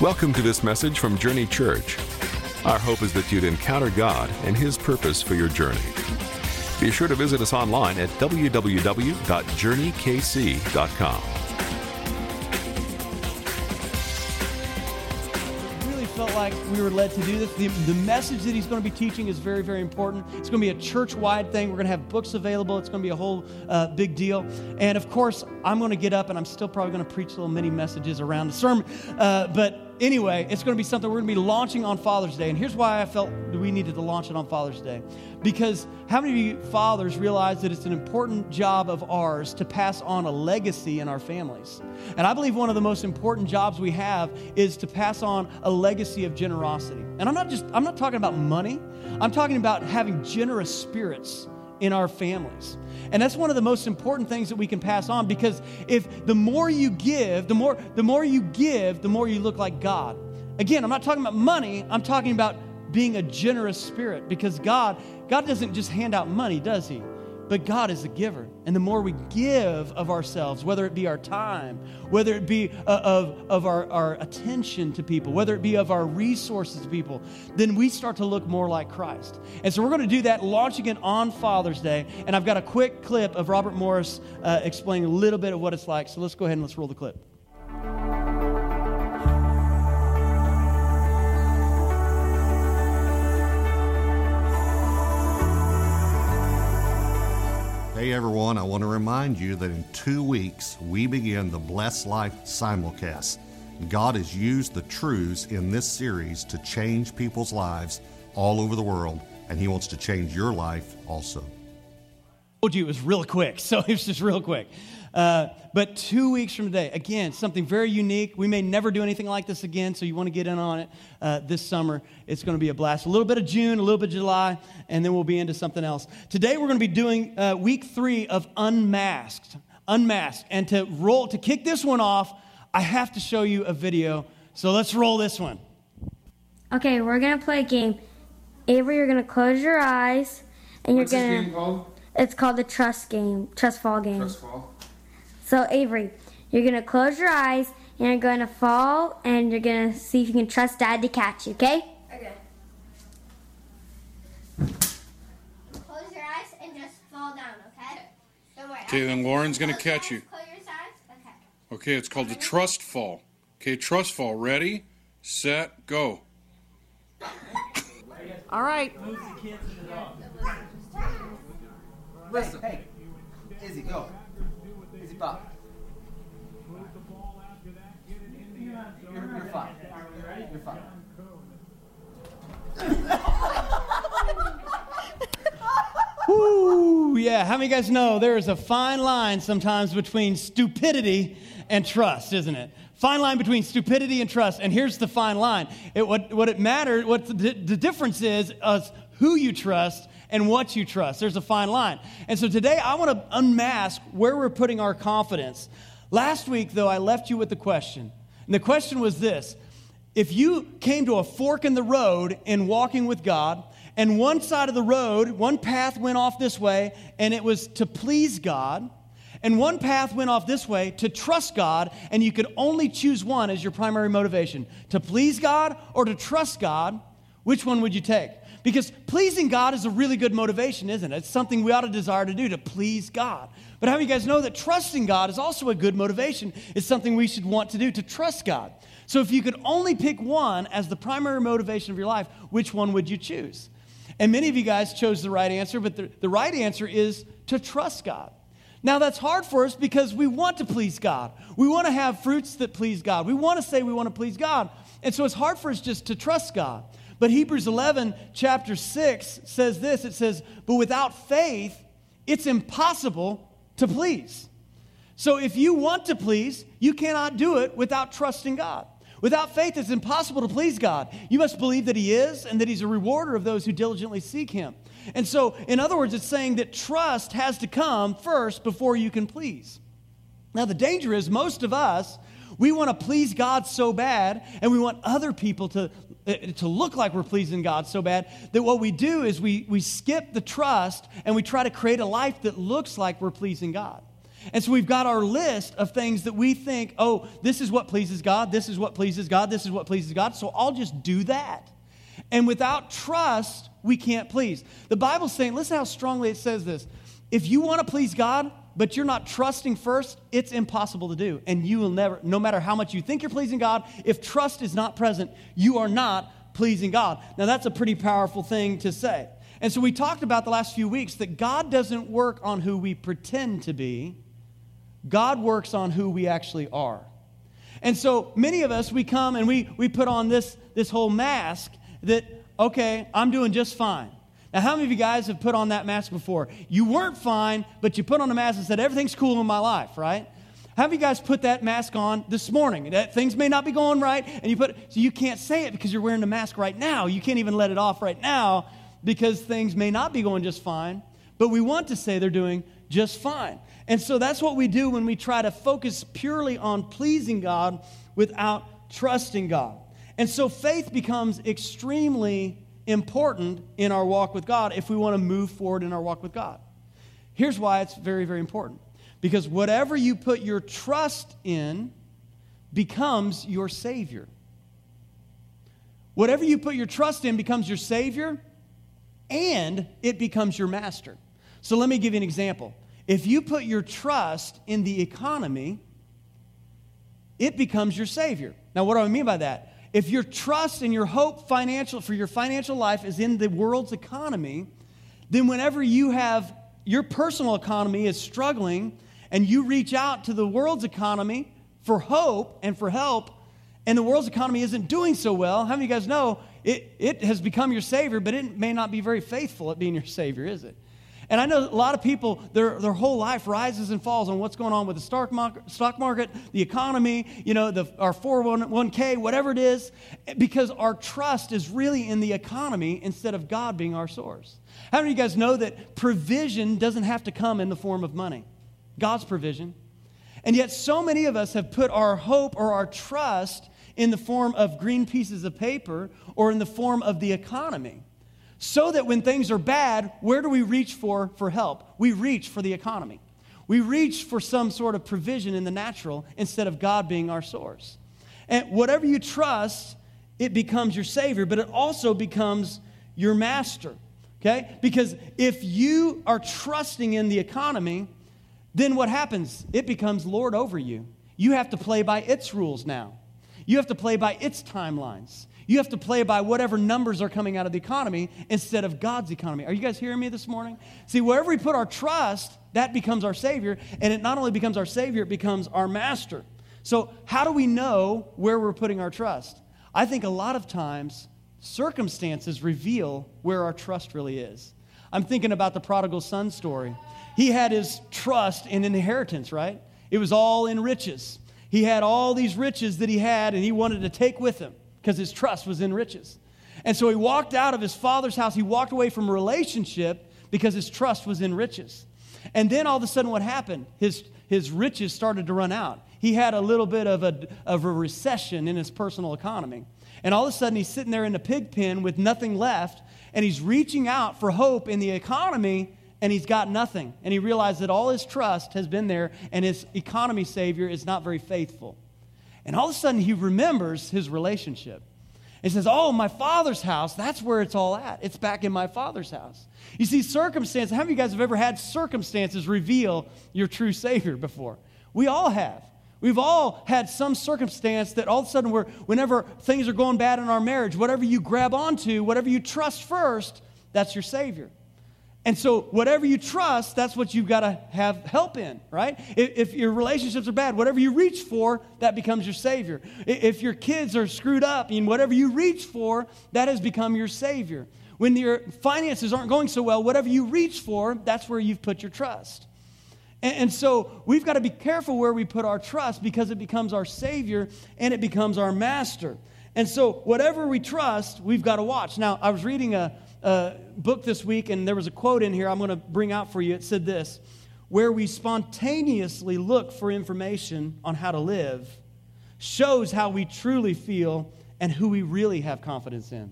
Welcome to this message from Journey Church. Our hope is that you'd encounter God and His purpose for your journey. Be sure to visit us online at www.journeykc.com. we were led to do this. The, the message that he's going to be teaching is very, very important. It's going to be a church wide thing. We're going to have books available. It's going to be a whole uh, big deal. And of course, I'm going to get up and I'm still probably going to preach little mini messages around the sermon. Uh, but anyway, it's going to be something we're going to be launching on Father's Day. And here's why I felt we needed to launch it on Father's Day. Because how many of you fathers realize that it's an important job of ours to pass on a legacy in our families? And I believe one of the most important jobs we have is to pass on a legacy of generosity. And I'm not just I'm not talking about money. I'm talking about having generous spirits in our families. And that's one of the most important things that we can pass on because if the more you give, the more the more you give, the more you look like God. Again, I'm not talking about money, I'm talking about being a generous spirit because God God doesn't just hand out money, does he? But God is a giver. And the more we give of ourselves, whether it be our time, whether it be uh, of, of our, our attention to people, whether it be of our resources to people, then we start to look more like Christ. And so we're going to do that, launching it on Father's Day. And I've got a quick clip of Robert Morris uh, explaining a little bit of what it's like. So let's go ahead and let's roll the clip. Everyone, I want to remind you that in two weeks we begin the Blessed Life simulcast. God has used the truths in this series to change people's lives all over the world, and He wants to change your life also. I told you it was real quick, so it was just real quick. Uh, but two weeks from today, again, something very unique. We may never do anything like this again, so you want to get in on it uh, this summer. It's going to be a blast. A little bit of June, a little bit of July, and then we'll be into something else. Today, we're going to be doing uh, week three of Unmasked. Unmasked. And to roll, to kick this one off, I have to show you a video. So let's roll this one. Okay, we're gonna play a game. Avery, you're gonna close your eyes, and What's you're gonna. game called? It's called the trust game, trust fall game. Trust fall. So Avery, you're gonna close your eyes, and you're gonna fall, and you're gonna see if you can trust Dad to catch you. Okay? Okay. Close your eyes and just fall down, okay? Don't worry. Okay, then Lauren's gonna Close catch eyes, you. Close your eyes. Okay. Okay, it's called the trust fall. Okay, trust fall. Ready, set, go. All right. Listen. Hey, Izzy, go. Pop. You're, fine. You're fine. Yeah. How many guys know there is a fine line sometimes between stupidity and trust, isn't it? Fine line between stupidity and trust. And here's the fine line. It, what, what it matters, what the, the difference is, is who you trust and what you trust. There's a fine line. And so today I want to unmask where we're putting our confidence. Last week, though, I left you with the question. And the question was this if you came to a fork in the road in walking with God, and one side of the road, one path went off this way, and it was to please God, and one path went off this way to trust God, and you could only choose one as your primary motivation to please God or to trust God, which one would you take? Because pleasing God is a really good motivation, isn't it? It's something we ought to desire to do, to please God. But how many of you guys know that trusting God is also a good motivation? It's something we should want to do, to trust God. So if you could only pick one as the primary motivation of your life, which one would you choose? And many of you guys chose the right answer, but the, the right answer is to trust God. Now, that's hard for us because we want to please God. We want to have fruits that please God. We want to say we want to please God. And so it's hard for us just to trust God. But Hebrews 11, chapter 6, says this it says, But without faith, it's impossible to please. So if you want to please, you cannot do it without trusting God. Without faith, it's impossible to please God. You must believe that He is and that He's a rewarder of those who diligently seek Him. And so, in other words, it's saying that trust has to come first before you can please. Now, the danger is most of us, we want to please God so bad, and we want other people to, Uh, to look like we're pleasing God so bad that what we do is we, we skip the trust and we try to create a life that looks like we're pleasing God. And so we've got our list of things that we think, oh, this is what pleases God, this is what pleases God, this is what pleases God, so I'll just do that. And without trust, we can't please. The Bible's saying, listen how strongly it says this. If you want to please God, but you're not trusting first, it's impossible to do. And you will never, no matter how much you think you're pleasing God, if trust is not present, you are not pleasing God. Now, that's a pretty powerful thing to say. And so we talked about the last few weeks that God doesn't work on who we pretend to be, God works on who we actually are. And so many of us, we come and we, we put on this, this whole mask that, okay, I'm doing just fine. Now, how many of you guys have put on that mask before? You weren't fine, but you put on a mask and said, everything's cool in my life, right? How many of you guys put that mask on this morning? That things may not be going right, and you put so you can't say it because you're wearing the mask right now. You can't even let it off right now because things may not be going just fine, but we want to say they're doing just fine. And so that's what we do when we try to focus purely on pleasing God without trusting God. And so faith becomes extremely important in our walk with God if we want to move forward in our walk with God. Here's why it's very, very important. Because whatever you put your trust in becomes your Savior. Whatever you put your trust in becomes your Savior and it becomes your master. So let me give you an example. If you put your trust in the economy, it becomes your Savior. Now, what do I mean by that? If your trust and your hope financial for your financial life is in the world's economy, then whenever you have your personal economy is struggling and you reach out to the world's economy for hope and for help, and the world's economy isn't doing so well, how many of you guys know it, it has become your Savior, but it may not be very faithful at being your Savior, is it? And I know a lot of people, their, their whole life rises and falls on what's going on with the stock market, stock market the economy, you know, the, our 401k, whatever it is, because our trust is really in the economy instead of God being our source. How many of you guys know that provision doesn't have to come in the form of money? God's provision. And yet, so many of us have put our hope or our trust in the form of green pieces of paper or in the form of the economy so that when things are bad, where do we reach for for help? We reach for the economy. We reach for some sort of provision in the natural instead of God being our source. And whatever you trust, it becomes your savior, but it also becomes your master. Okay? Because if you are trusting in the economy, then what happens? It becomes Lord over you. You have to play by its rules now. You have to play by its timelines. You have to play by whatever numbers are coming out of the economy instead of God's economy. Are you guys hearing me this morning? See, wherever we put our trust, that becomes our Savior. And it not only becomes our Savior, it becomes our master. So, how do we know where we're putting our trust? I think a lot of times circumstances reveal where our trust really is. I'm thinking about the prodigal son story. He had his trust in inheritance, right? It was all in riches. He had all these riches that he had, and he wanted to take with him because his trust was in riches. And so he walked out of his father's house. He walked away from a relationship because his trust was in riches. And then all of a sudden, what happened? His, his riches started to run out. He had a little bit of a, of a recession in his personal economy. And all of a sudden, he's sitting there in a pig pen with nothing left, and he's reaching out for hope in the economy, and he's got nothing. And he realized that all his trust has been there, and his economy savior is not very faithful. And all of a sudden, he remembers his relationship. He says, Oh, my father's house, that's where it's all at. It's back in my father's house. You see, circumstances, how many of you guys have ever had circumstances reveal your true Savior before? We all have. We've all had some circumstance that all of a sudden, we're, whenever things are going bad in our marriage, whatever you grab onto, whatever you trust first, that's your Savior. And so, whatever you trust, that's what you've got to have help in, right? If, if, your relationships are bad, whatever you reach for, that becomes your Savior. If your kids are screwed up, and whatever you reach for, that has become your Savior. When your finances aren't going so well, whatever you reach for, that's where you've put your trust. And, and so, we've got to be careful where we put our trust because it becomes our Savior and it becomes our Master. And so, whatever we trust, we've got to watch. Now, I was reading a uh, book this week, and there was a quote in here I'm going to bring out for you. It said this Where we spontaneously look for information on how to live shows how we truly feel and who we really have confidence in.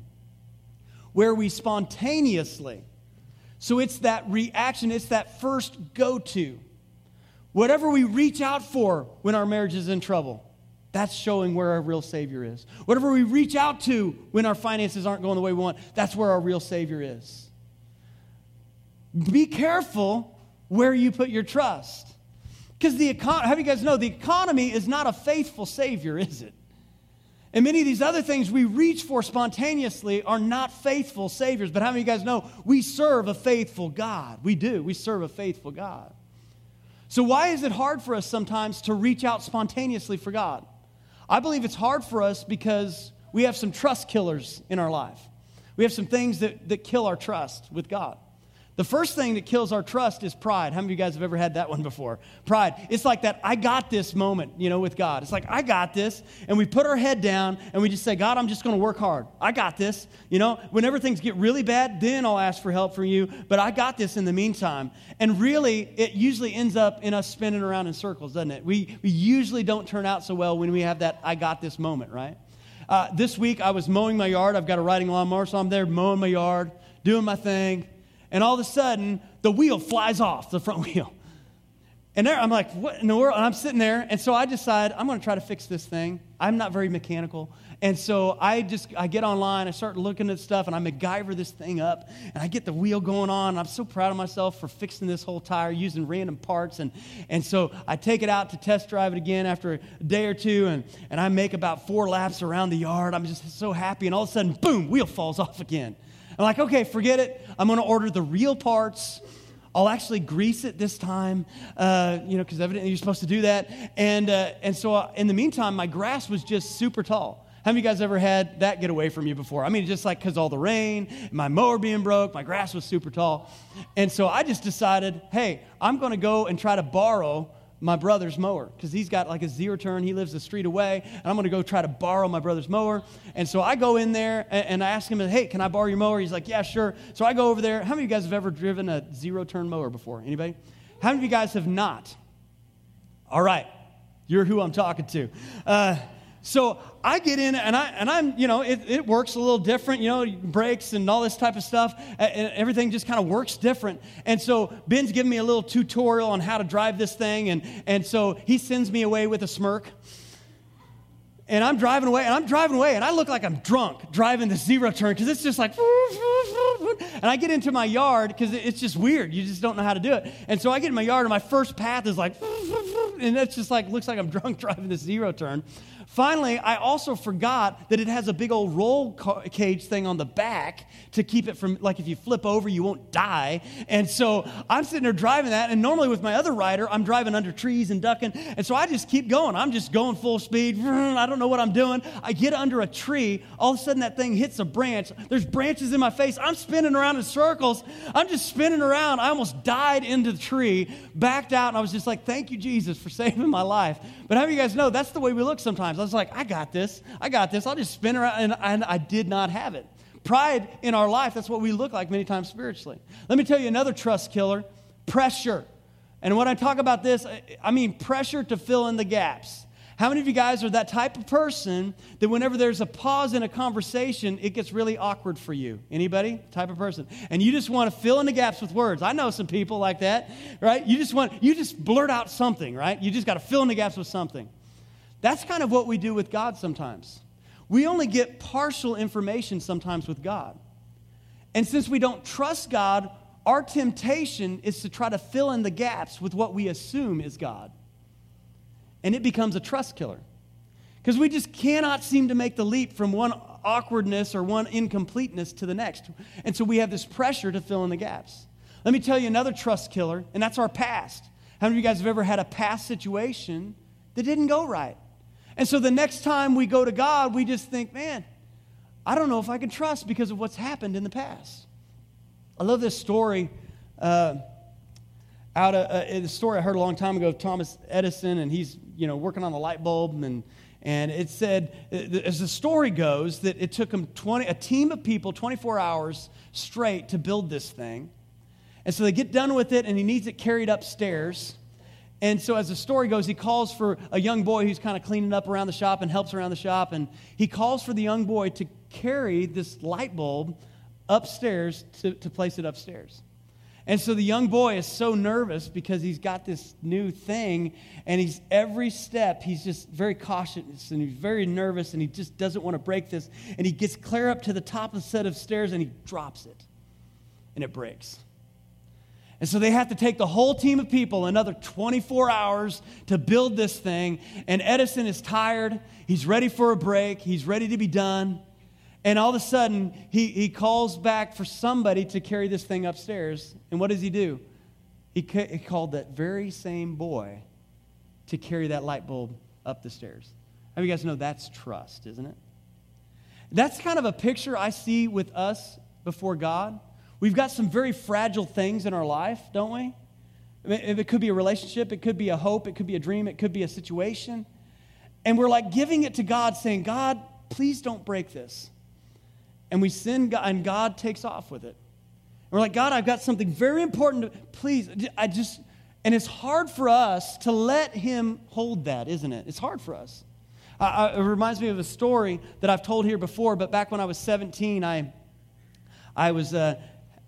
Where we spontaneously, so it's that reaction, it's that first go to. Whatever we reach out for when our marriage is in trouble, that's showing where our real Savior is. Whatever we reach out to when our finances aren't going the way we want, that's where our real Savior is. Be careful where you put your trust. Because the econ- how do you guys know the economy is not a faithful Savior, is it? And many of these other things we reach for spontaneously are not faithful Saviors. But how many of you guys know we serve a faithful God? We do. We serve a faithful God. So, why is it hard for us sometimes to reach out spontaneously for God? I believe it's hard for us because we have some trust killers in our life. We have some things that, that kill our trust with God. The first thing that kills our trust is pride. How many of you guys have ever had that one before? Pride. It's like that I got this moment, you know, with God. It's like I got this, and we put our head down and we just say, God, I'm just going to work hard. I got this. You know, whenever things get really bad, then I'll ask for help from you, but I got this in the meantime. And really, it usually ends up in us spinning around in circles, doesn't it? We, we usually don't turn out so well when we have that I got this moment, right? Uh, this week, I was mowing my yard. I've got a riding lawnmower, so I'm there mowing my yard, doing my thing and all of a sudden the wheel flies off the front wheel. And there, I'm like, what in the world? And I'm sitting there, and so I decide I'm going to try to fix this thing. I'm not very mechanical, and so I just I get online, I start looking at stuff, and I MacGyver this thing up, and I get the wheel going on. And I'm so proud of myself for fixing this whole tire using random parts, and and so I take it out to test drive it again after a day or two, and and I make about four laps around the yard. I'm just so happy, and all of a sudden, boom, wheel falls off again. I'm like, okay, forget it. I'm going to order the real parts. I'll actually grease it this time, uh, you know, because evidently you're supposed to do that. And, uh, and so uh, in the meantime, my grass was just super tall. How many of you guys ever had that get away from you before? I mean, just like because all the rain, my mower being broke, my grass was super tall. And so I just decided, hey, I'm going to go and try to borrow my brother's mower because he's got like a zero turn. He lives a street away, and I'm going to go try to borrow my brother's mower. And so I go in there and, and I ask him, "Hey, can I borrow your mower?" He's like, "Yeah, sure." So I go over there. How many of you guys have ever driven a zero turn mower before? Anybody? How many of you guys have not? All right, you're who I'm talking to. Uh, so I get in and, I, and I'm, you know, it, it works a little different, you know, brakes and all this type of stuff. And everything just kind of works different. And so Ben's giving me a little tutorial on how to drive this thing. And, and so he sends me away with a smirk. And I'm driving away, and I'm driving away, and I look like I'm drunk driving the zero turn because it's just like, and I get into my yard because it's just weird. You just don't know how to do it. And so I get in my yard, and my first path is like, and it's just like, looks like I'm drunk driving the zero turn. Finally, I also forgot that it has a big old roll cage thing on the back to keep it from, like, if you flip over, you won't die. And so I'm sitting there driving that, and normally with my other rider, I'm driving under trees and ducking. And so I just keep going. I'm just going full speed. I don't know what I'm doing. I get under a tree. All of a sudden, that thing hits a branch. There's branches in my face. I'm spinning around in circles. I'm just spinning around. I almost died into the tree, backed out, and I was just like, thank you, Jesus, for saving my life. But how of you guys know that's the way we look sometimes? I was like, I got this. I got this. I'll just spin around. And, and I did not have it. Pride in our life, that's what we look like many times spiritually. Let me tell you another trust killer pressure. And when I talk about this, I mean pressure to fill in the gaps. How many of you guys are that type of person that whenever there's a pause in a conversation, it gets really awkward for you? Anybody? Type of person. And you just want to fill in the gaps with words. I know some people like that, right? You just want you just blurt out something, right? You just got to fill in the gaps with something. That's kind of what we do with God sometimes. We only get partial information sometimes with God. And since we don't trust God, our temptation is to try to fill in the gaps with what we assume is God. And it becomes a trust killer. Because we just cannot seem to make the leap from one awkwardness or one incompleteness to the next. And so we have this pressure to fill in the gaps. Let me tell you another trust killer, and that's our past. How many of you guys have ever had a past situation that didn't go right? And so the next time we go to God, we just think, man, I don't know if I can trust because of what's happened in the past. I love this story. Uh, out of uh, the story I heard a long time ago of Thomas Edison, and he's you know working on the light bulb, and and it said, uh, as the story goes, that it took him 20, a team of people 24 hours straight to build this thing, and so they get done with it, and he needs it carried upstairs, and so, as the story goes, he calls for a young boy who's kind of cleaning up around the shop and helps around the shop. And he calls for the young boy to carry this light bulb upstairs to, to place it upstairs. And so the young boy is so nervous because he's got this new thing, and he's every step, he's just very cautious and he's very nervous, and he just doesn't want to break this. And he gets clear up to the top of the set of stairs and he drops it, and it breaks. And so they have to take the whole team of people another 24 hours to build this thing. And Edison is tired. He's ready for a break. He's ready to be done. And all of a sudden, he, he calls back for somebody to carry this thing upstairs. And what does he do? He, ca- he called that very same boy to carry that light bulb up the stairs. How you guys know that's trust, isn't it? That's kind of a picture I see with us before God. We've got some very fragile things in our life, don't we? It could be a relationship, it could be a hope, it could be a dream, it could be a situation. And we're like giving it to God, saying, God, please don't break this and we sin, and God takes off with it. And we're like, God, I've got something very important. To, please, I just, and it's hard for us to let Him hold that, isn't it? It's hard for us. I, I, it reminds me of a story that I've told here before, but back when I was 17, I, I was, uh,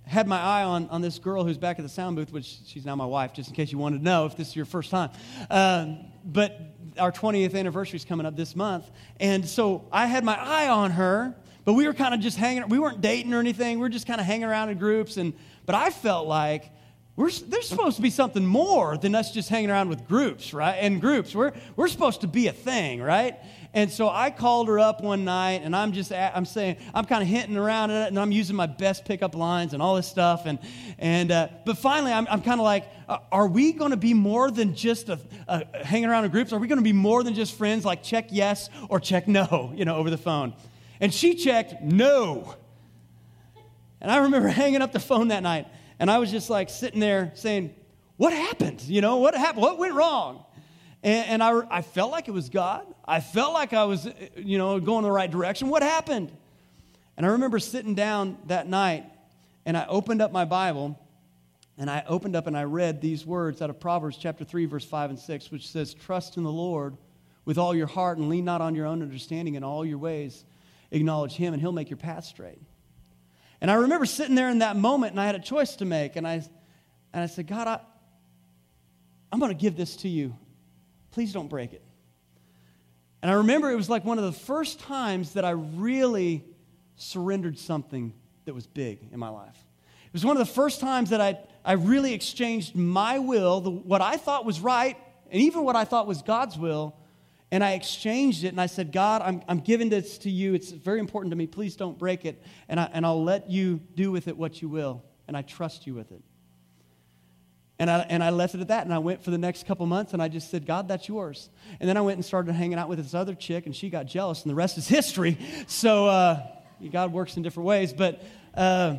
had my eye on, on this girl who's back at the sound booth, which she's now my wife, just in case you wanted to know if this is your first time. Um, but our 20th anniversary is coming up this month. And so I had my eye on her, but we were kind of just hanging, we weren't dating or anything. We were just kind of hanging around in groups. And, but I felt like we're, there's supposed to be something more than us just hanging around with groups, right? And groups, we're, we're supposed to be a thing, right? And so I called her up one night, and I'm just, I'm saying, I'm kind of hinting around at it, and I'm using my best pickup lines and all this stuff. And, and uh, but finally, I'm, I'm kind of like, uh, are we going to be more than just a, a, hanging around in groups? Are we going to be more than just friends, like check yes or check no, you know, over the phone? And she checked no. And I remember hanging up the phone that night, and I was just like sitting there saying, What happened? You know, what happened? What went wrong? And, and I, I felt like it was God. I felt like I was, you know, going in the right direction. What happened? And I remember sitting down that night, and I opened up my Bible, and I opened up and I read these words out of Proverbs chapter 3, verse 5 and 6, which says, Trust in the Lord with all your heart and lean not on your own understanding in all your ways acknowledge Him, and He'll make your path straight. And I remember sitting there in that moment, and I had a choice to make. And I, and I said, God, I, I'm going to give this to you. Please don't break it. And I remember it was like one of the first times that I really surrendered something that was big in my life. It was one of the first times that I, I really exchanged my will, the, what I thought was right, and even what I thought was God's will, and I exchanged it and I said, God, I'm, I'm giving this to you. It's very important to me. Please don't break it. And, I, and I'll let you do with it what you will. And I trust you with it. And I, and I left it at that. And I went for the next couple months and I just said, God, that's yours. And then I went and started hanging out with this other chick and she got jealous and the rest is history. So uh, God works in different ways. But, uh,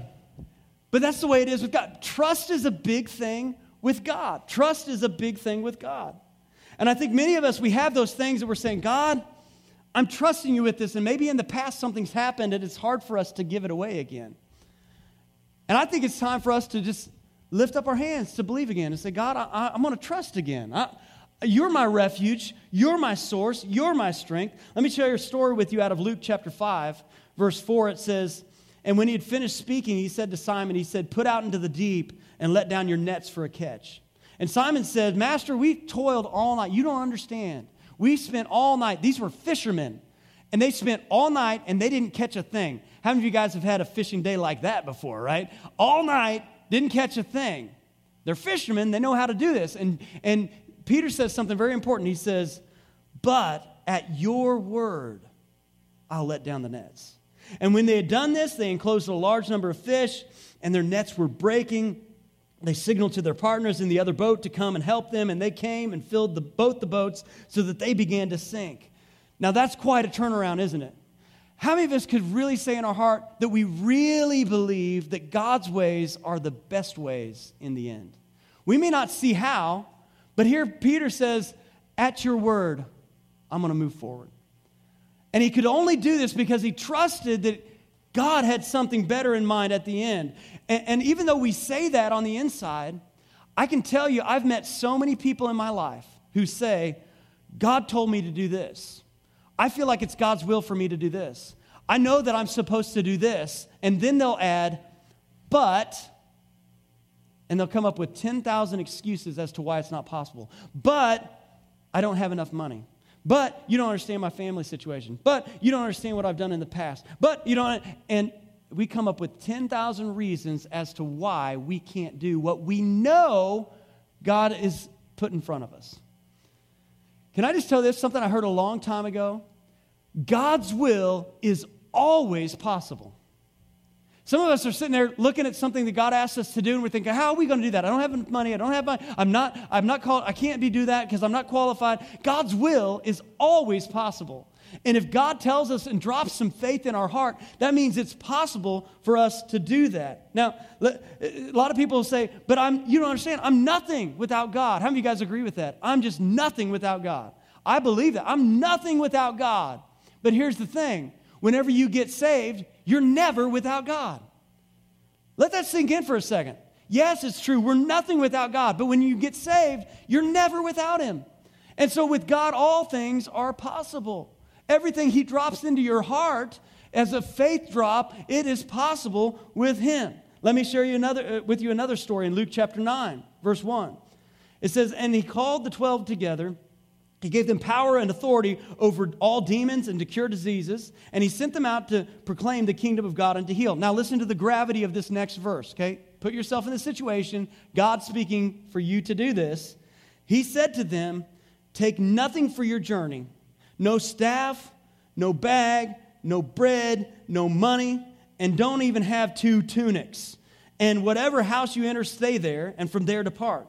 but that's the way it is with God. Trust is a big thing with God. Trust is a big thing with God. And I think many of us, we have those things that we're saying, God, I'm trusting you with this. And maybe in the past something's happened and it's hard for us to give it away again. And I think it's time for us to just lift up our hands to believe again and say, God, I, am going to trust again. I, you're my refuge. You're my source. You're my strength. Let me share a story with you out of Luke chapter 5, verse 4. It says, And when he had finished speaking, he said to Simon, He said, Put out into the deep and let down your nets for a catch. And Simon said, Master, we've toiled all night. You don't understand. We spent all night. These were fishermen. And they spent all night and they didn't catch a thing. How many of you guys have had a fishing day like that before, right? All night, didn't catch a thing. They're fishermen, they know how to do this. And, and Peter says something very important. He says, But at your word, I'll let down the nets. And when they had done this, they enclosed a large number of fish, and their nets were breaking. They signaled to their partners in the other boat to come and help them, and they came and filled the, both the boats so that they began to sink. Now, that's quite a turnaround, isn't it? How many of us could really say in our heart that we really believe that God's ways are the best ways in the end? We may not see how, but here Peter says, At your word, I'm going to move forward. And he could only do this because he trusted that God had something better in mind at the end. And, and, even though we say that on the inside, I can tell you, I've met so many people in my life who say, God told me to do this. I feel like it's God's will for me to do this. I know that I'm supposed to do this. And then they'll add, but And they'll come up with 10,000 excuses as to why it's not possible. But I don't have enough money. But you don't understand my family situation. But you don't understand what I've done in the past. But you don't. And we come up with 10,000 reasons as to why we can't do what we know God is put in front of us. Can I just tell this? Something I heard a long time ago. God's will is always possible. Some of us are sitting there looking at something that God asked us to do, and we're thinking, how are we going to do that? I don't have money. I don't have money. I'm not, I'm not called, I can't be do that because I'm not qualified. God's will is always possible. And if God tells us and drops some faith in our heart, that means it's possible for us to do that. Now, a lot of people say, but I'm, you don't understand, I'm nothing without God. How many of you guys agree with that? I'm just nothing without God. I believe that. I'm nothing without God. But here's the thing whenever you get saved, you're never without God. Let that sink in for a second. Yes, it's true. We're nothing without God. But when you get saved, you're never without Him. And so with God, all things are possible. Everything He drops into your heart as a faith drop, it is possible with Him. Let me share you another, uh, with you another story in Luke chapter 9, verse 1. It says, And He called the twelve together he gave them power and authority over all demons and to cure diseases, and he sent them out to proclaim the kingdom of God and to heal. Now, listen to the gravity of this next verse, okay? Put yourself in the situation, God speaking for you to do this. He said to them, Take nothing for your journey no staff, no bag, no bread, no money, and don't even have two tunics. And whatever house you enter, stay there, and from there depart.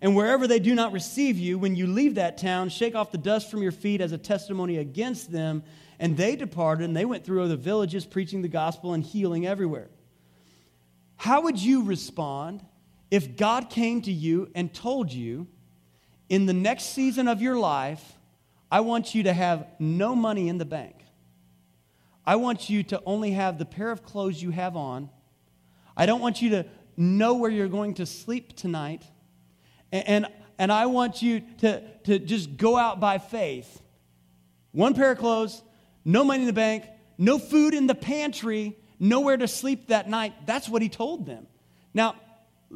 And wherever they do not receive you, when you leave that town, shake off the dust from your feet as a testimony against them. And they departed, and they went through the villages preaching the gospel and healing everywhere. How would you respond if God came to you and told you, in the next season of your life, I want you to have no money in the bank? I want you to only have the pair of clothes you have on. I don't want you to know where you're going to sleep tonight. And, and I want you to, to just go out by faith. One pair of clothes, no money in the bank, no food in the pantry, nowhere to sleep that night. That's what he told them. Now,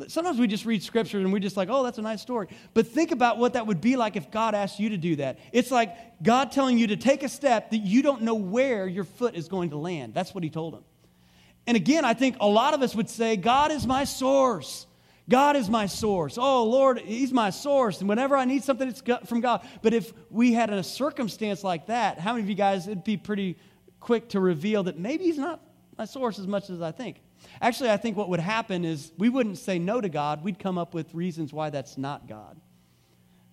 sometimes we just read scripture and we're just like, oh, that's a nice story. But think about what that would be like if God asked you to do that. It's like God telling you to take a step that you don't know where your foot is going to land. That's what he told him. And again, I think a lot of us would say, God is my source. God is my source. Oh, Lord, He's my source. And whenever I need something, it's from God. But if we had a circumstance like that, how many of you guys, it'd be pretty quick to reveal that maybe He's not my source as much as I think? Actually, I think what would happen is we wouldn't say no to God. We'd come up with reasons why that's not God.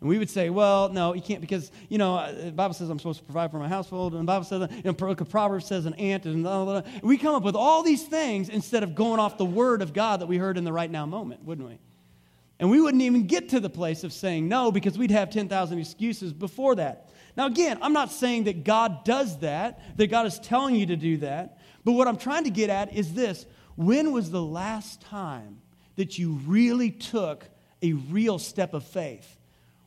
And we would say, well, no, you can't because, you know, the Bible says I'm supposed to provide for my household. And the Bible says, you know, Proverbs says an ant. And blah, blah, blah. we come up with all these things instead of going off the word of God that we heard in the right now moment, wouldn't we? And we wouldn't even get to the place of saying no because we'd have 10,000 excuses before that. Now, again, I'm not saying that God does that, that God is telling you to do that. But what I'm trying to get at is this when was the last time that you really took a real step of faith?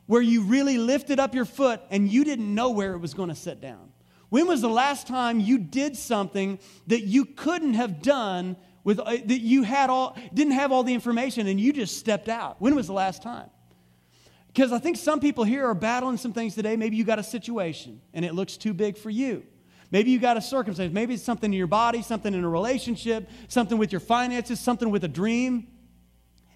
where you really lifted up your foot and you didn't know where it was going to sit down? When was the last time you did something that you couldn't have done with uh, that you had all didn't have all the information and you just stepped out? When was the last time? Because I think some people here are battling some things today. Maybe you got a situation and it looks too big for you. Maybe you got a circumstance. Maybe it's something in your body, something in a relationship, something with your finances, something with a dream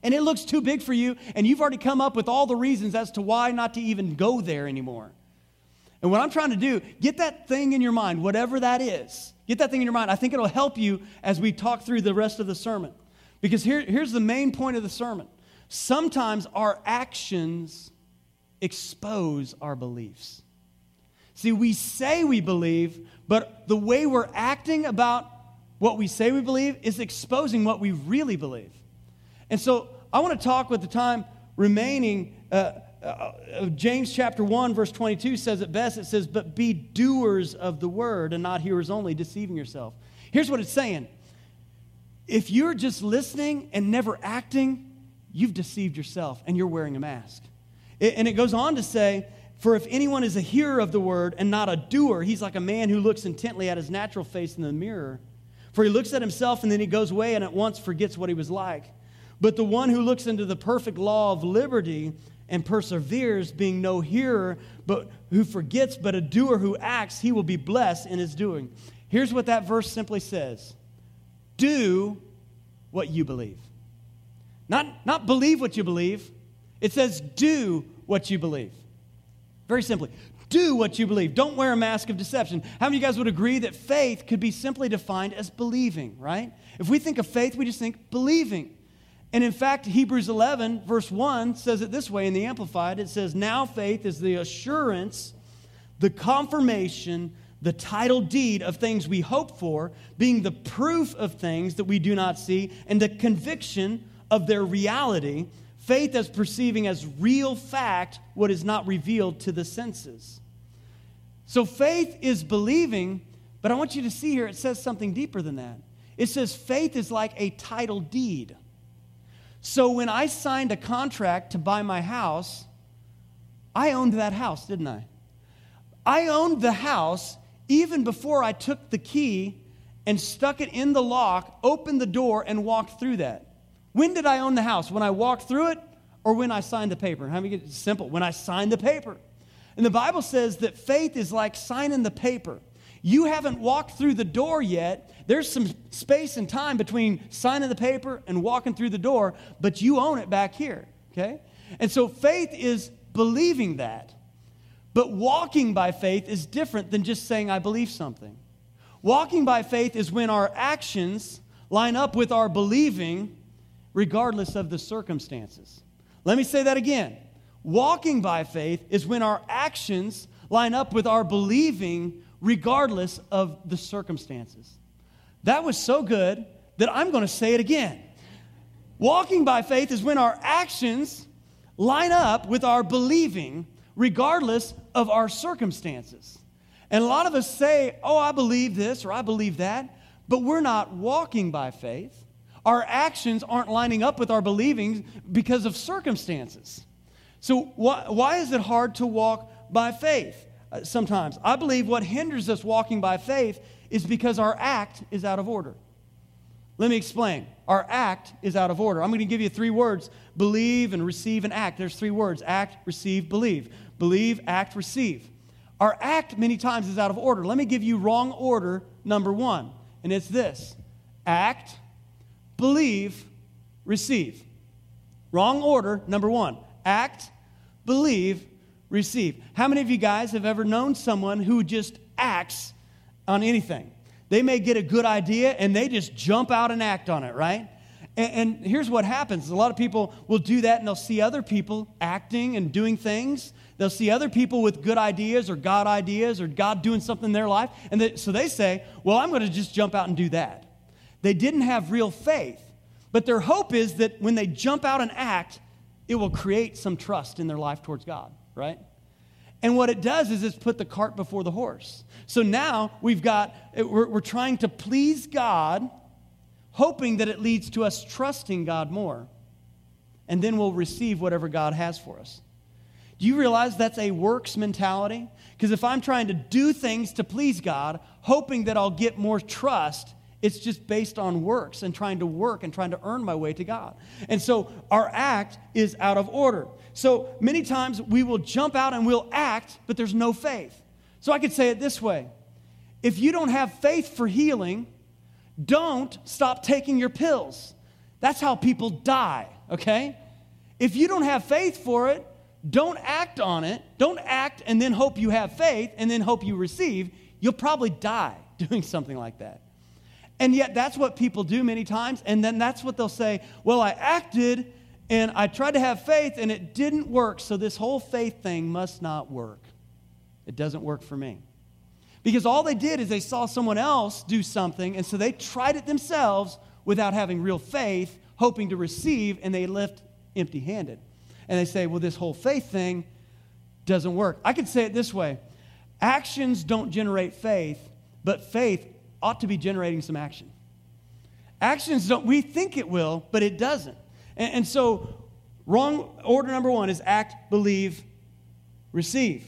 and it looks too big for you, and you've already come up with all the reasons as to why not to even go there anymore. And what I'm trying to do, get that thing in your mind, whatever that is. Get that thing in your mind. I think it'll help you as we talk through the rest of the sermon. Because here, here's the main point of the sermon. Sometimes our actions expose our beliefs. See, we say we believe, but the way we're acting about what we say we believe is exposing what we really believe. And so I want to talk with the time remaining. Uh, uh, James chapter 1, verse 22 says it best. It says, But be doers of the word and not hearers only, deceiving yourself. Here's what it's saying if you're just listening and never acting, you've deceived yourself and you're wearing a mask. It, and it goes on to say, For if anyone is a hearer of the word and not a doer, he's like a man who looks intently at his natural face in the mirror. For he looks at himself and then he goes away and at once forgets what he was like. But the one who looks into the perfect law of liberty and perseveres, being no hearer, but who forgets, but a doer who acts, he will be blessed in his doing. Here's what that verse simply says Do what you believe. Not, not believe what you believe, it says do what you believe. Very simply, do what you believe. Don't wear a mask of deception. How many of you guys would agree that faith could be simply defined as believing, right? If we think of faith, we just think believing. And in fact, Hebrews 11, verse 1 says it this way in the Amplified it says, Now faith is the assurance, the confirmation, the title deed of things we hope for, being the proof of things that we do not see, and the conviction of their reality. Faith as perceiving as real fact what is not revealed to the senses. So faith is believing, but I want you to see here it says something deeper than that. It says faith is like a title deed. So when I signed a contract to buy my house, I owned that house, didn't I? I owned the house even before I took the key and stuck it in the lock, opened the door, and walked through that. When did I own the house? When I walked through it or when I signed the paper? How many get simple? When I signed the paper. And the Bible says that faith is like signing the paper. You haven't walked through the door yet. There's some space and time between signing the paper and walking through the door, but you own it back here, okay? And so faith is believing that. But walking by faith is different than just saying, I believe something. Walking by faith is when our actions line up with our believing, regardless of the circumstances. Let me say that again. Walking by faith is when our actions line up with our believing, regardless of the circumstances. That was so good that I'm going to say it again. Walking by faith is when our actions line up with our believing, regardless of our circumstances. And a lot of us say, Oh, I believe this or I believe that, but we're not walking by faith. Our actions aren't lining up with our believing because of circumstances. So, why, why is it hard to walk by faith uh, sometimes? I believe what hinders us walking by faith is because our act is out of order. Let me explain. Our act is out of order. I'm going to give you three words believe and receive and act. There's three words act, receive, believe. Believe, act, receive. Our act many times is out of order. Let me give you wrong order number one, and it's this act, believe, receive. Wrong order number one act, believe, receive. How many of you guys have ever known someone who just acts on anything? They may get a good idea and they just jump out and act on it, right? And, and, here's what happens a lot of people will do that and they'll see other people acting and doing things. They'll see other people with good ideas or God ideas or God doing something in their life. And they, so they say, Well, I'm going to just jump out and do that. They didn't have real faith. But their hope is that when they jump out and act, it will create some trust in their life towards God, right? And what it does is it's put the cart before the horse. So now we've got, we're, we're trying to please God, hoping that it leads to us trusting God more. And then we'll receive whatever God has for us. Do you realize that's a works mentality? Because if I'm trying to do things to please God, hoping that I'll get more trust, it's just based on works and trying to work and trying to earn my way to God. And so our act is out of order. So many times we will jump out and we'll act, but there's no faith. So I could say it this way if you don't have faith for healing, don't stop taking your pills. That's how people die, okay? If you don't have faith for it, don't act on it. Don't act and then hope you have faith and then hope you receive. You'll probably die doing something like that. And yet, that's what people do many times. And then that's what they'll say, Well, I acted and I tried to have faith and it didn't work. So this whole faith thing must not work. It doesn't work for me. Because all they did is they saw someone else do something. And so they tried it themselves without having real faith, hoping to receive, and they left empty handed. And they say, Well, this whole faith thing doesn't work. I could say it this way actions don't generate faith, but faith ought to be generating some action. Actions don't, we think it will, but it doesn't. And, and so, wrong order number one is act, believe, receive.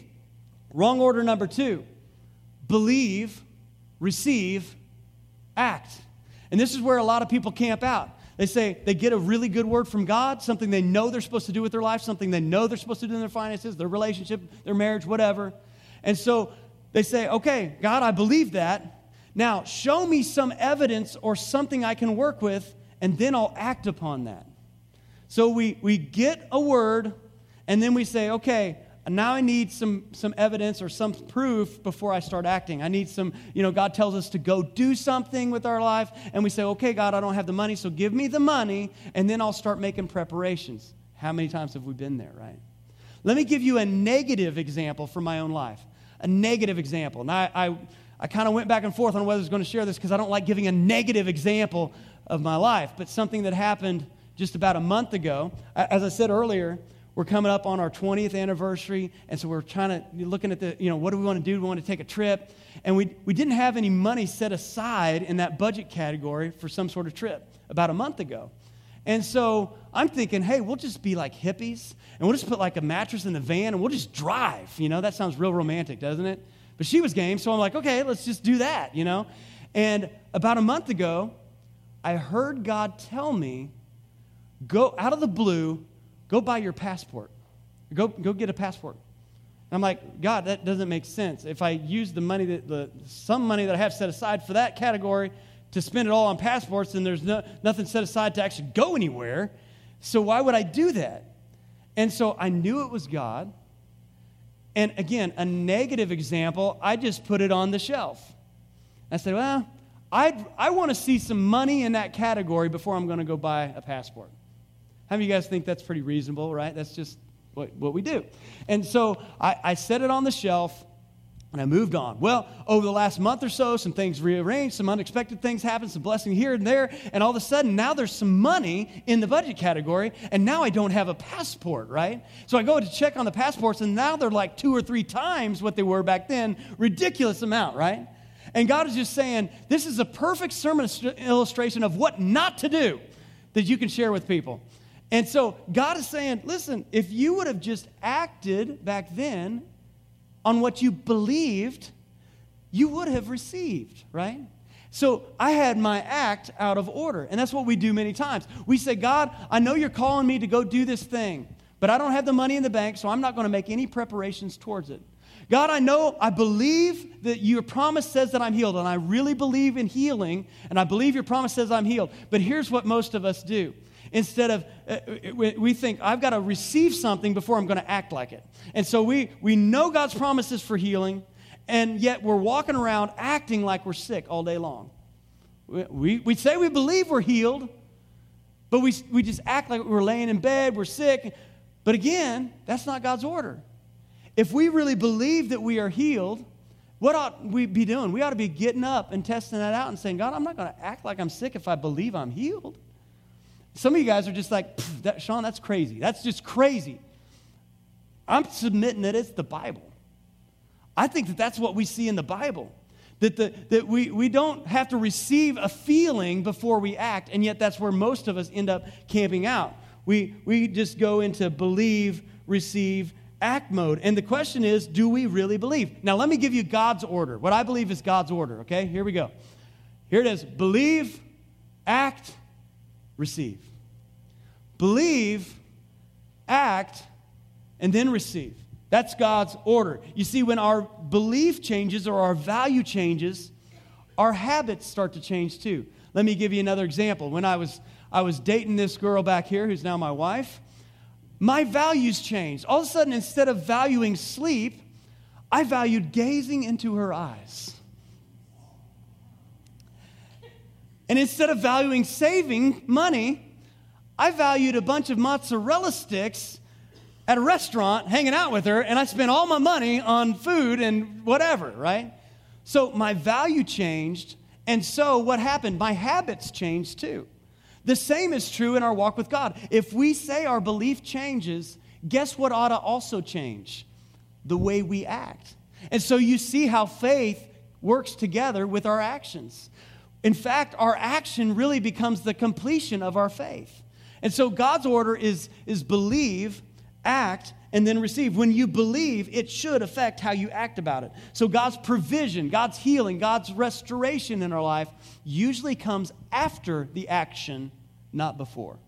Wrong order number two believe, receive, act. And this is where a lot of people camp out. They say they get a really good word from God, something they know they're supposed to do with their life, something they know they're supposed to do in their finances, their relationship, their marriage, whatever. And so they say, okay, God, I believe that. Now, show me some evidence or something I can work with, and then I'll act upon that. So we, we get a word, and then we say, okay, now I need some, some evidence or some proof before I start acting. I need some, you know, God tells us to go do something with our life, and we say, okay, God, I don't have the money, so give me the money, and then I'll start making preparations. How many times have we been there, right? Let me give you a negative example from my own life. A negative example. Now, I, I, I kind of went back and forth on whether I was going to share this because I don't like giving a negative example of my life, but something that happened just about a month ago. As I said earlier, we're coming up on our 20th anniversary, and so we're trying to looking at the, you know, what do we want to do? We want to take a trip, and we we didn't have any money set aside in that budget category for some sort of trip about a month ago. And so I'm thinking, hey, we'll just be like hippies, and we'll just put like a mattress in the van, and we'll just drive. You know, that sounds real romantic, doesn't it? But she was game, so I'm like, okay, let's just do that. You know, and about a month ago, I heard God tell me, go out of the blue Go buy your passport. Go, go get a passport. I'm like, God, that doesn't make sense. If I use the money that the some money that I have set aside for that category to spend it all on passports, then there's no, nothing set aside to actually go anywhere. So why would I do that? And so I knew it was God. And again, a negative example, I just put it on the shelf. I said, well, i I want to see some money in that category before I'm going to go buy a passport. How many of you guys think that's pretty reasonable, right? That's just what, what we do. And so I, I set it on the shelf and I moved on. Well, over the last month or so, some things rearranged, some unexpected things happened, some blessing here and there, and all of a sudden now there's some money in the budget category, and now I don't have a passport, right? So I go to check on the passports, and now they're like two or three times what they were back then. Ridiculous amount, right? And God is just saying, this is a perfect sermon illustration of what not to do that you can share with people. And so God is saying, listen, if you would have just acted back then on what you believed, you would have received, right? So I had my act out of order. And that's what we do many times. We say, God, I know you're calling me to go do this thing, but I don't have the money in the bank, so I'm not going to make any preparations towards it. God, I know, I believe that your promise says that I'm healed, and I really believe in healing, and I believe your promise says I'm healed. But here's what most of us do instead of uh, we think i've got to receive something before i'm going to act like it. And so we we know god's promises for healing and yet we're walking around acting like we're sick all day long. We, we, we say we believe we're healed but we, we just act like we're laying in bed we're sick. But again that's not god's order. If we really believe that we are healed what ought we be doing? We ought to be getting up and testing that out and saying god i'm not going to act like i'm sick if i believe i'm healed some of you guys are just like, that, Sean, that's crazy. That's just crazy. I'm submitting that it's the Bible. I think that that's what we see in the Bible. That, the, that we, we don't have to receive a feeling before we act, and yet that's where most of us end up camping out. We, we just go into believe, receive, act mode. And the question is, do we really believe? Now, let me give you God's order. What I believe is God's order, okay? Here we go. Here it is believe, act, receive. Believe, act, and then receive. That's God's order. You see, when our belief changes or our value changes, our habits start to change too. Let me give you another example. When I was, I was dating this girl back here, who's now my wife, my values changed. All of a sudden, instead of valuing sleep, I valued gazing into her eyes. And instead of valuing saving money, I valued a bunch of mozzarella sticks at a restaurant hanging out with her, and I spent all my money on food and whatever, right? So my value changed, and so what happened? My habits changed too. The same is true in our walk with God. If we say our belief changes, guess what ought to also change? The way we act. And so you see how faith works together with our actions. In fact, our action really becomes the completion of our faith. And so God's order is, is believe, act, and then receive. When you believe, it should affect how you act about it. So God's provision, God's healing, God's restoration in our life usually comes after the action, not before.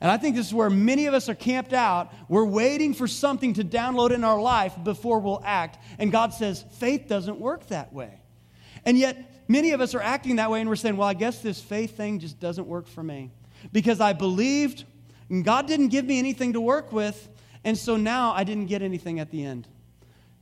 And I think this is where many of us are camped out. We're waiting for something to download in our life before we'll act. And God says, faith doesn't work that way. And yet, many of us are acting that way and we're saying, well, I guess this faith thing just doesn't work for me. Because I believed, and God didn't give me anything to work with, and so now I didn't get anything at the end.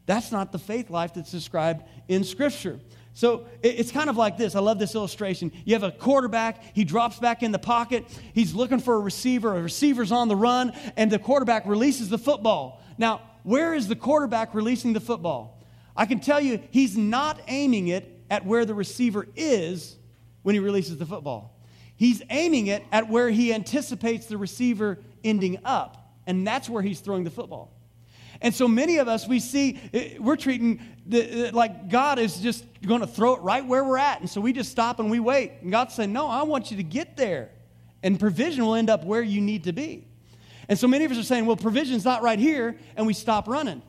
That's not the faith life that's described in Scripture. So it's kind of like this. I love this illustration. You have a quarterback, he drops back in the pocket, he's looking for a receiver, a receiver's on the run, and the quarterback releases the football. Now, where is the quarterback releasing the football? I can tell you, he's not aiming it at where the receiver is when he releases the football. He's aiming it at where he anticipates the receiver ending up, and that's where he's throwing the football. And so many of us, we see, eh, we're treating the, like God is just going to throw it right where we're at. And so we just stop and we wait. And God saying, No, I want you to get there. And provision will end up where you need to be. And so many of us are saying, Well, provision's not right here. And we stop running.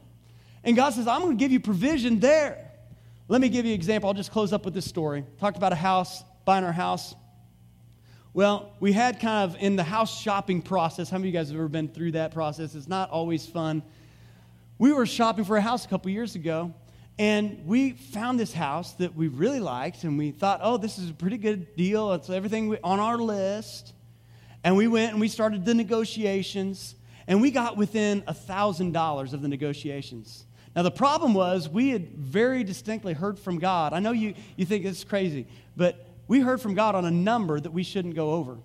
And God says, I'm going to give you provision there. Let me give you an example. I'll just close up with this story. Talked about a house, buying our house. Well, we had kind of in the house shopping process. How many of you guys have ever been through that process? It's not always fun. We were shopping for a house a couple years ago, and we found this house that we really liked, and we thought, oh, this is a pretty good deal. It's everything on our list. And we went and we started the negotiations, and we got within $1,000 of the negotiations. Now, the problem was we had very distinctly heard from God. I know you, you think this is crazy, but we heard from God on a number that we shouldn't go over.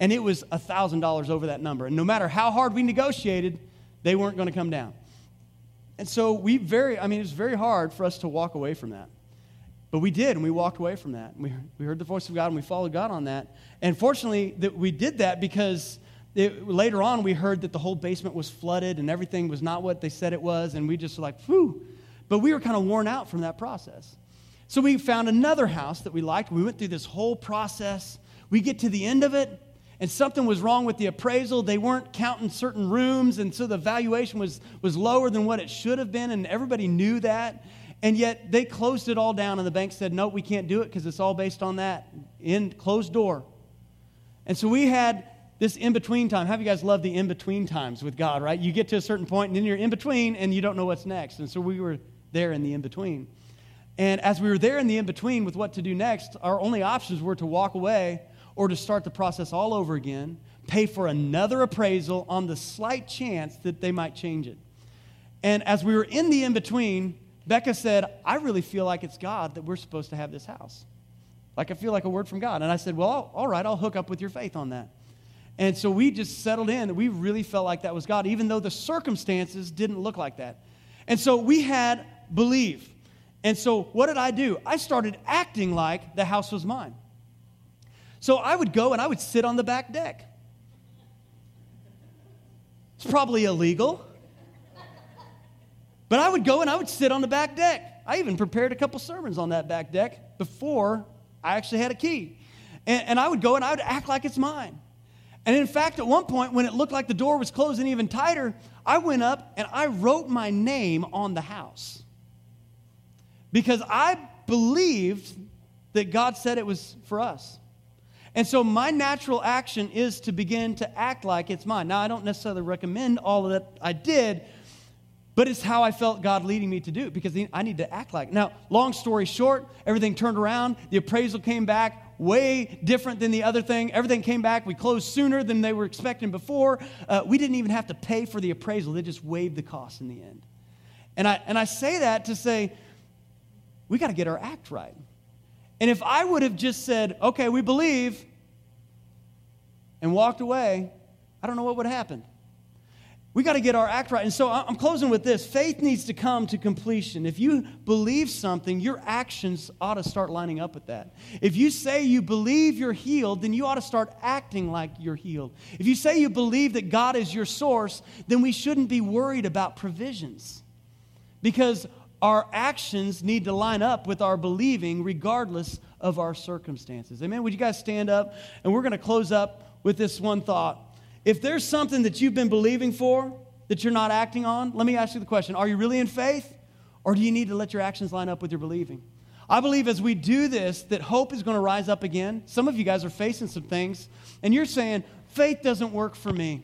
And it was $1,000 over that number. And no matter how hard we negotiated, they weren't going to come down. And so we very, I mean, it was very hard for us to walk away from that. But we did, and we walked away from that. We, we heard the voice of God, and we followed God on that. And fortunately, that we did that because it, later on we heard that the whole basement was flooded and everything was not what they said it was, and we just were like, whew. But we were kind of worn out from that process. So we found another house that we liked. We went through this whole process. We get to the end of it, and something was wrong with the appraisal. They weren't counting certain rooms, and so the valuation was, was lower than what it should have been, and everybody knew that. And yet they closed it all down, and the bank said, No, we can't do it because it's all based on that. In closed door. And so we had this in between time. How you guys love the in between times with God, right? You get to a certain point, and then you're in between, and you don't know what's next. And so we were there in the in between. And as we were there in the in between with what to do next, our only options were to walk away or to start the process all over again, pay for another appraisal on the slight chance that they might change it. And as we were in the in between, Becca said, I really feel like it's God that we're supposed to have this house. Like I feel like a word from God. And I said, Well, all right, I'll hook up with your faith on that. And so we just settled in. We really felt like that was God, even though the circumstances didn't look like that. And so we had believe. And so what did I do? I started acting like the house was mine. So I would go and I would sit on the back deck. It's probably illegal. But I would go and I would sit on the back deck. I even prepared a couple sermons on that back deck before I actually had a key. And, and, I would go and I would act like it's mine. And in fact, at one point, when it looked like the door was closing even tighter, I went up and I wrote my name on the house. Because I believed that God said it was for us. And so my natural action is to begin to act like it's mine. Now, I don't necessarily recommend all of that I did, but it's how I felt God leading me to do it because I need to act like it. Now, long story short, everything turned around. The appraisal came back way different than the other thing. Everything came back. We closed sooner than they were expecting before. Uh, we didn't even have to pay for the appraisal, they just waived the cost in the end. And I, and I say that to say, we got to get our act right. And if I would have just said, okay, we believe, and walked away, I don't know what would have happened. We got to get our act right. And so I'm closing with this faith needs to come to completion. If you believe something, your actions ought to start lining up with that. If you say you believe you're healed, then you ought to start acting like you're healed. If you say you believe that God is your source, then we shouldn't be worried about provisions because our actions need to line up with our believing regardless of our circumstances. Amen. Would you guys stand up? And we're going to close up with this one thought. If there's something that you've been believing for that you're not acting on, let me ask you the question Are you really in faith? Or do you need to let your actions line up with your believing? I believe as we do this, that hope is going to rise up again. Some of you guys are facing some things, and you're saying, faith doesn't work for me.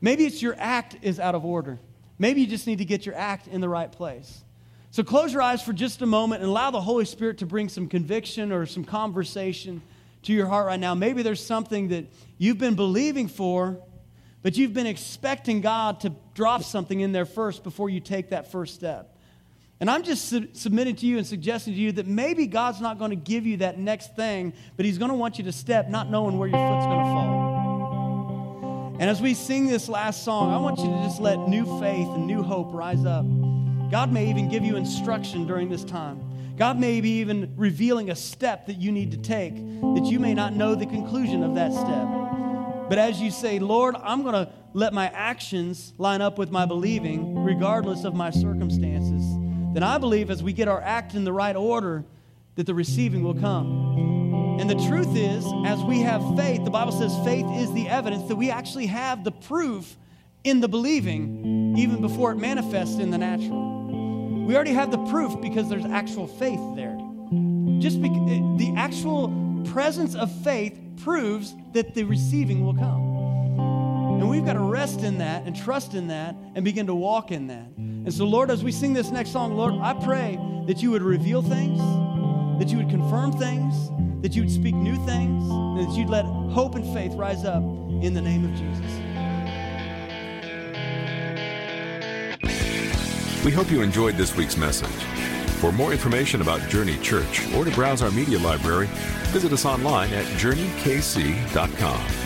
Maybe it's your act is out of order. Maybe you just need to get your act in the right place. So close your eyes for just a moment and allow the Holy Spirit to bring some conviction or some conversation to your heart right now. Maybe there's something that you've been believing for, but you've been expecting God to drop something in there first before you take that first step. And I'm just su- submitting to you and suggesting to you that maybe God's not going to give you that next thing, but He's going to want you to step not knowing where your foot's going to fall. And as we sing this last song, I want you to just let new faith and new hope rise up. God may even give you instruction during this time. God may be even revealing a step that you need to take that you may not know the conclusion of that step. But as you say, Lord, I'm going to let my actions line up with my believing, regardless of my circumstances, then I believe as we get our act in the right order, that the receiving will come. And the truth is, as we have faith, the Bible says faith is the evidence that we actually have the proof in the believing, even before it manifests in the natural. We already have the proof because there's actual faith there. Just because eh, the actual presence of faith proves that the receiving will come. And we've got to rest in that and trust in that and begin to walk in that. And so, Lord, as we sing this next song, Lord, I pray that you would reveal things, that you would confirm things, that you would speak new things, and that you'd let hope and faith rise up in the name of Jesus. We hope you enjoyed this week's message. For more information about Journey Church or to browse our media library, visit us online at journeykc.com.